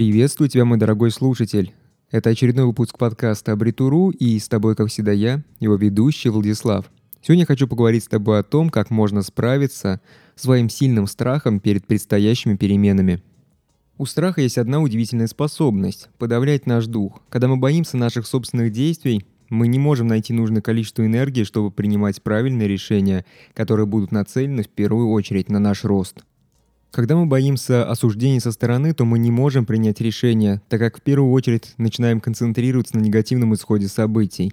Приветствую тебя, мой дорогой слушатель. Это очередной выпуск подкаста «Абритуру» и с тобой, как всегда, я, его ведущий Владислав. Сегодня хочу поговорить с тобой о том, как можно справиться с своим сильным страхом перед предстоящими переменами. У страха есть одна удивительная способность – подавлять наш дух. Когда мы боимся наших собственных действий, мы не можем найти нужное количество энергии, чтобы принимать правильные решения, которые будут нацелены в первую очередь на наш рост – когда мы боимся осуждений со стороны, то мы не можем принять решение, так как в первую очередь начинаем концентрироваться на негативном исходе событий.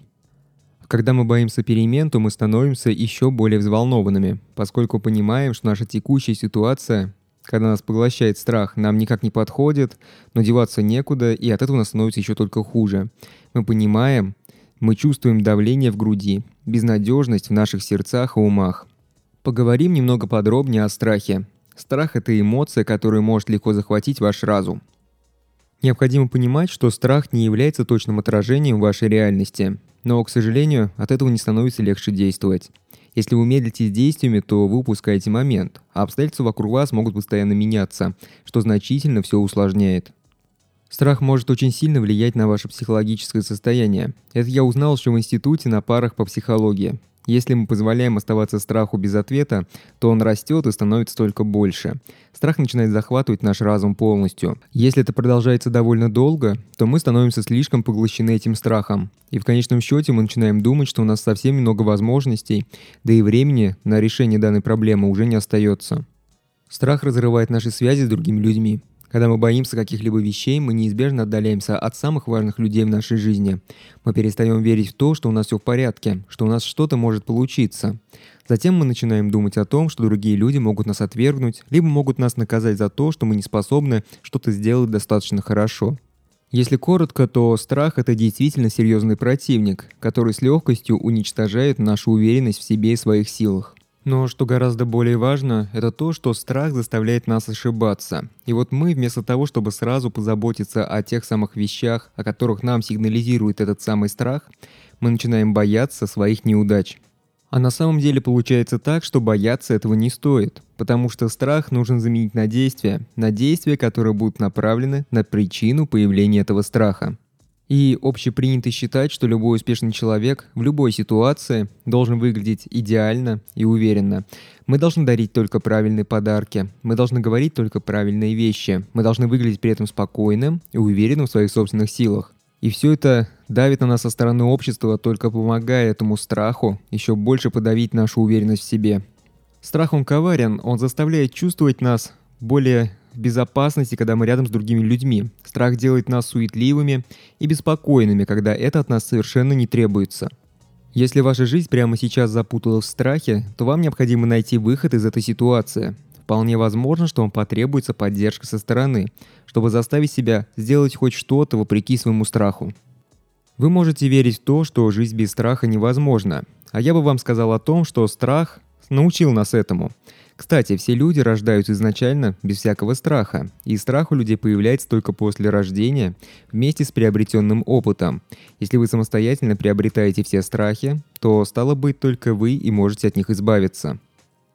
Когда мы боимся перемен, то мы становимся еще более взволнованными, поскольку понимаем, что наша текущая ситуация, когда нас поглощает страх, нам никак не подходит, но деваться некуда, и от этого нас становится еще только хуже. Мы понимаем, мы чувствуем давление в груди, безнадежность в наших сердцах и умах. Поговорим немного подробнее о страхе, Страх – это эмоция, которая может легко захватить ваш разум. Необходимо понимать, что страх не является точным отражением вашей реальности, но, к сожалению, от этого не становится легче действовать. Если вы медлите с действиями, то вы упускаете момент, а обстоятельства вокруг вас могут постоянно меняться, что значительно все усложняет. Страх может очень сильно влиять на ваше психологическое состояние. Это я узнал еще в институте на парах по психологии. Если мы позволяем оставаться страху без ответа, то он растет и становится только больше. Страх начинает захватывать наш разум полностью. Если это продолжается довольно долго, то мы становимся слишком поглощены этим страхом. И в конечном счете мы начинаем думать, что у нас совсем немного возможностей, да и времени на решение данной проблемы уже не остается. Страх разрывает наши связи с другими людьми. Когда мы боимся каких-либо вещей, мы неизбежно отдаляемся от самых важных людей в нашей жизни. Мы перестаем верить в то, что у нас все в порядке, что у нас что-то может получиться. Затем мы начинаем думать о том, что другие люди могут нас отвергнуть, либо могут нас наказать за то, что мы не способны что-то сделать достаточно хорошо. Если коротко, то страх – это действительно серьезный противник, который с легкостью уничтожает нашу уверенность в себе и своих силах. Но что гораздо более важно, это то, что страх заставляет нас ошибаться. И вот мы, вместо того, чтобы сразу позаботиться о тех самых вещах, о которых нам сигнализирует этот самый страх, мы начинаем бояться своих неудач. А на самом деле получается так, что бояться этого не стоит, потому что страх нужно заменить на действия, на действия, которые будут направлены на причину появления этого страха. И общепринято считать, что любой успешный человек в любой ситуации должен выглядеть идеально и уверенно. Мы должны дарить только правильные подарки, мы должны говорить только правильные вещи, мы должны выглядеть при этом спокойным и уверенным в своих собственных силах. И все это давит на нас со стороны общества, только помогая этому страху еще больше подавить нашу уверенность в себе. Страх он коварен, он заставляет чувствовать нас более безопасности, когда мы рядом с другими людьми. Страх делает нас суетливыми и беспокойными, когда это от нас совершенно не требуется. Если ваша жизнь прямо сейчас запуталась в страхе, то вам необходимо найти выход из этой ситуации. Вполне возможно, что вам потребуется поддержка со стороны, чтобы заставить себя сделать хоть что-то вопреки своему страху. Вы можете верить в то, что жизнь без страха невозможна, а я бы вам сказал о том, что страх научил нас этому – кстати, все люди рождаются изначально без всякого страха, и страх у людей появляется только после рождения вместе с приобретенным опытом. Если вы самостоятельно приобретаете все страхи, то стало быть только вы и можете от них избавиться.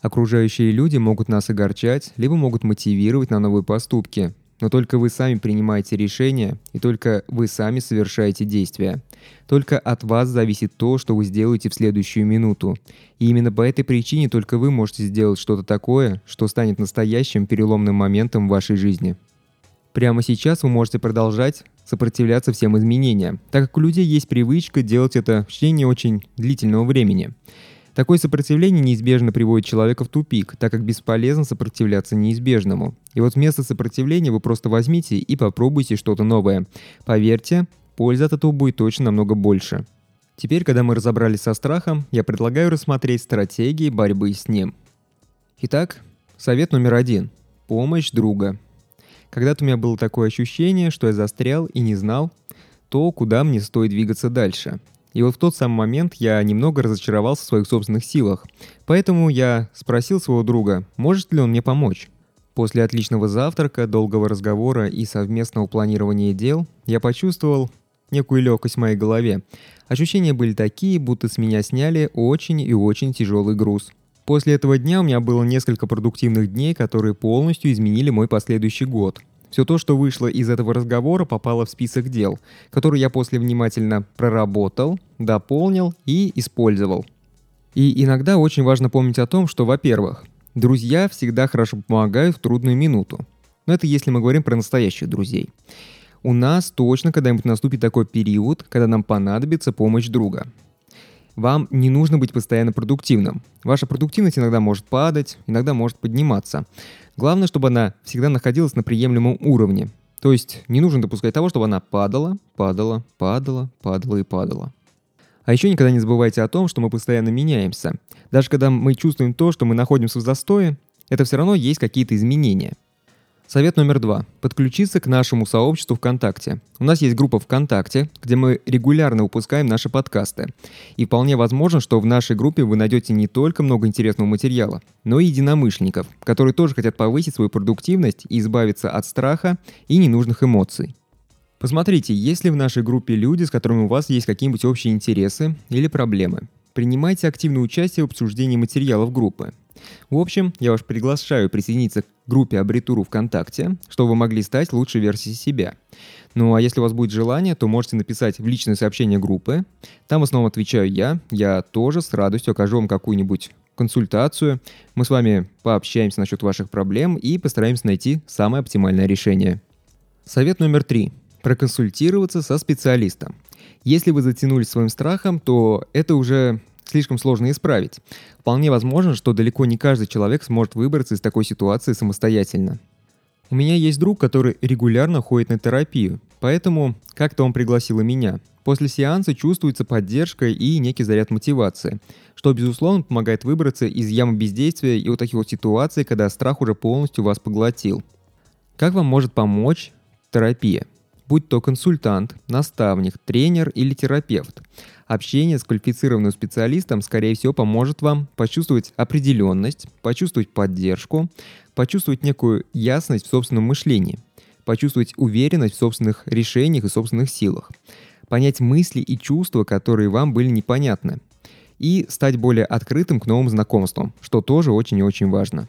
Окружающие люди могут нас огорчать, либо могут мотивировать на новые поступки, но только вы сами принимаете решения, и только вы сами совершаете действия. Только от вас зависит то, что вы сделаете в следующую минуту. И именно по этой причине только вы можете сделать что-то такое, что станет настоящим переломным моментом в вашей жизни. Прямо сейчас вы можете продолжать сопротивляться всем изменениям, так как у людей есть привычка делать это в течение очень длительного времени. Такое сопротивление неизбежно приводит человека в тупик, так как бесполезно сопротивляться неизбежному. И вот вместо сопротивления вы просто возьмите и попробуйте что-то новое. Поверьте, польза от этого будет точно намного больше. Теперь, когда мы разобрались со страхом, я предлагаю рассмотреть стратегии борьбы с ним. Итак, совет номер один. Помощь друга. Когда-то у меня было такое ощущение, что я застрял и не знал то, куда мне стоит двигаться дальше – и вот в тот самый момент я немного разочаровался в своих собственных силах. Поэтому я спросил своего друга, может ли он мне помочь. После отличного завтрака, долгого разговора и совместного планирования дел я почувствовал некую легкость в моей голове. Ощущения были такие, будто с меня сняли очень и очень тяжелый груз. После этого дня у меня было несколько продуктивных дней, которые полностью изменили мой последующий год – Все то, что вышло из этого разговора, попало в список дел, который я после внимательно проработал, дополнил и использовал. И иногда очень важно помнить о том, что, во-первых, друзья всегда хорошо помогают в трудную минуту. Но это если мы говорим про настоящих друзей. У нас точно когда-нибудь наступит такой период, когда нам понадобится помощь друга. Вам не нужно быть постоянно продуктивным. Ваша продуктивность иногда может падать, иногда может подниматься. Главное, чтобы она всегда находилась на приемлемом уровне. То есть не нужно допускать того, чтобы она падала, падала, падала, падала и падала. А еще никогда не забывайте о том, что мы постоянно меняемся. Даже когда мы чувствуем то, что мы находимся в застое, это все равно есть какие-то изменения. Совет номер два. Подключиться к нашему сообществу ВКонтакте. У нас есть группа ВКонтакте, где мы регулярно выпускаем наши подкасты. И вполне возможно, что в нашей группе вы найдете не только много интересного материала, но и единомышленников, которые тоже хотят повысить свою продуктивность и избавиться от страха и ненужных эмоций. Посмотрите, есть ли в нашей группе люди, с которыми у вас есть какие-нибудь общие интересы или проблемы. Принимайте активное участие в обсуждении материалов группы. В общем, я вас приглашаю присоединиться к группе Абритуру ВКонтакте, чтобы вы могли стать лучшей версией себя. Ну а если у вас будет желание, то можете написать в личное сообщение группы. Там в основном отвечаю я. Я тоже с радостью окажу вам какую-нибудь консультацию. Мы с вами пообщаемся насчет ваших проблем и постараемся найти самое оптимальное решение. Совет номер три. Проконсультироваться со специалистом. Если вы затянулись своим страхом, то это уже слишком сложно исправить. Вполне возможно, что далеко не каждый человек сможет выбраться из такой ситуации самостоятельно. У меня есть друг, который регулярно ходит на терапию, поэтому как-то он пригласил и меня. После сеанса чувствуется поддержка и некий заряд мотивации, что, безусловно, помогает выбраться из ямы бездействия и вот таких вот ситуаций, когда страх уже полностью вас поглотил. Как вам может помочь терапия? Будь то консультант, наставник, тренер или терапевт. Общение с квалифицированным специалистом, скорее всего, поможет вам почувствовать определенность, почувствовать поддержку, почувствовать некую ясность в собственном мышлении, почувствовать уверенность в собственных решениях и собственных силах, понять мысли и чувства, которые вам были непонятны, и стать более открытым к новым знакомствам, что тоже очень и очень важно.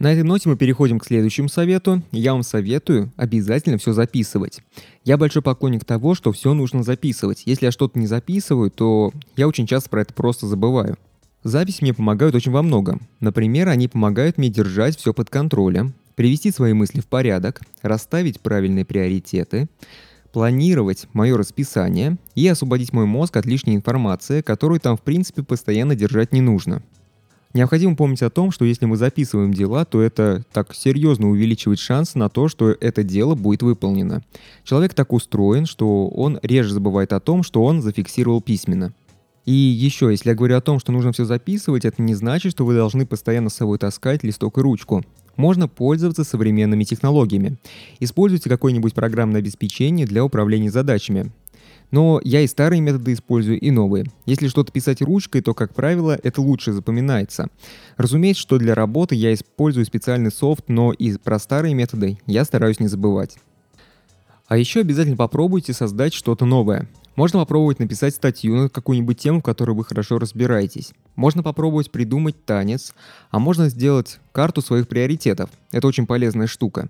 На этой ноте мы переходим к следующему совету. Я вам советую обязательно все записывать. Я большой поклонник того, что все нужно записывать. Если я что-то не записываю, то я очень часто про это просто забываю. Записи мне помогают очень во многом. Например, они помогают мне держать все под контролем, привести свои мысли в порядок, расставить правильные приоритеты, планировать мое расписание и освободить мой мозг от лишней информации, которую там в принципе постоянно держать не нужно. Необходимо помнить о том, что если мы записываем дела, то это так серьезно увеличивает шанс на то, что это дело будет выполнено. Человек так устроен, что он реже забывает о том, что он зафиксировал письменно. И еще, если я говорю о том, что нужно все записывать, это не значит, что вы должны постоянно с собой таскать листок и ручку. Можно пользоваться современными технологиями. Используйте какое-нибудь программное обеспечение для управления задачами. Но я и старые методы использую, и новые. Если что-то писать ручкой, то, как правило, это лучше запоминается. Разумеется, что для работы я использую специальный софт, но и про старые методы я стараюсь не забывать. А еще обязательно попробуйте создать что-то новое. Можно попробовать написать статью на какую-нибудь тему, в которой вы хорошо разбираетесь. Можно попробовать придумать танец, а можно сделать карту своих приоритетов. Это очень полезная штука.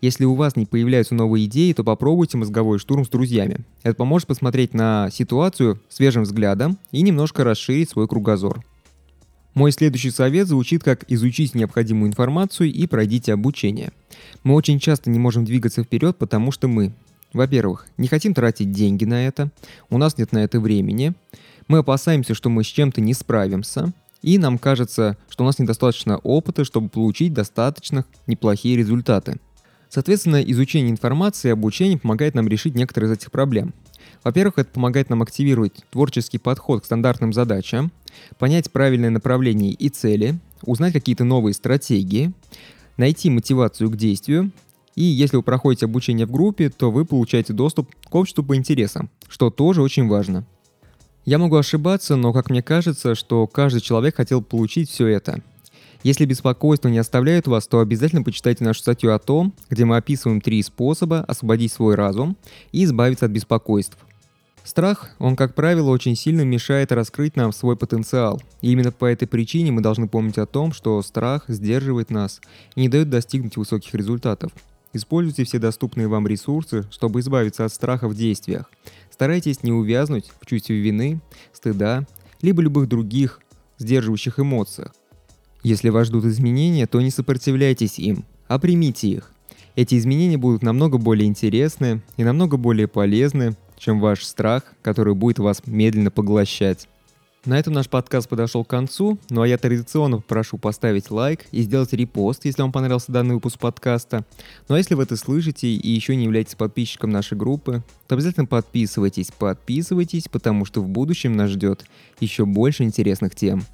Если у вас не появляются новые идеи, то попробуйте мозговой штурм с друзьями. Это поможет посмотреть на ситуацию свежим взглядом и немножко расширить свой кругозор. Мой следующий совет звучит как «изучить необходимую информацию и пройдите обучение». Мы очень часто не можем двигаться вперед, потому что мы во-первых, не хотим тратить деньги на это, у нас нет на это времени, мы опасаемся, что мы с чем-то не справимся, и нам кажется, что у нас недостаточно опыта, чтобы получить достаточно неплохие результаты. Соответственно, изучение информации и обучение помогает нам решить некоторые из этих проблем. Во-первых, это помогает нам активировать творческий подход к стандартным задачам, понять правильное направление и цели, узнать какие-то новые стратегии, найти мотивацию к действию и если вы проходите обучение в группе, то вы получаете доступ к обществу по интересам, что тоже очень важно. Я могу ошибаться, но как мне кажется, что каждый человек хотел получить все это. Если беспокойство не оставляет вас, то обязательно почитайте нашу статью о том, где мы описываем три способа освободить свой разум и избавиться от беспокойств. Страх, он, как правило, очень сильно мешает раскрыть нам свой потенциал. И именно по этой причине мы должны помнить о том, что страх сдерживает нас и не дает достигнуть высоких результатов – Используйте все доступные вам ресурсы, чтобы избавиться от страха в действиях. Старайтесь не увязнуть в чувстве вины, стыда, либо любых других сдерживающих эмоциях. Если вас ждут изменения, то не сопротивляйтесь им, а примите их. Эти изменения будут намного более интересны и намного более полезны, чем ваш страх, который будет вас медленно поглощать. На этом наш подкаст подошел к концу, ну а я традиционно прошу поставить лайк и сделать репост, если вам понравился данный выпуск подкаста. Ну а если вы это слышите и еще не являетесь подписчиком нашей группы, то обязательно подписывайтесь, подписывайтесь, потому что в будущем нас ждет еще больше интересных тем.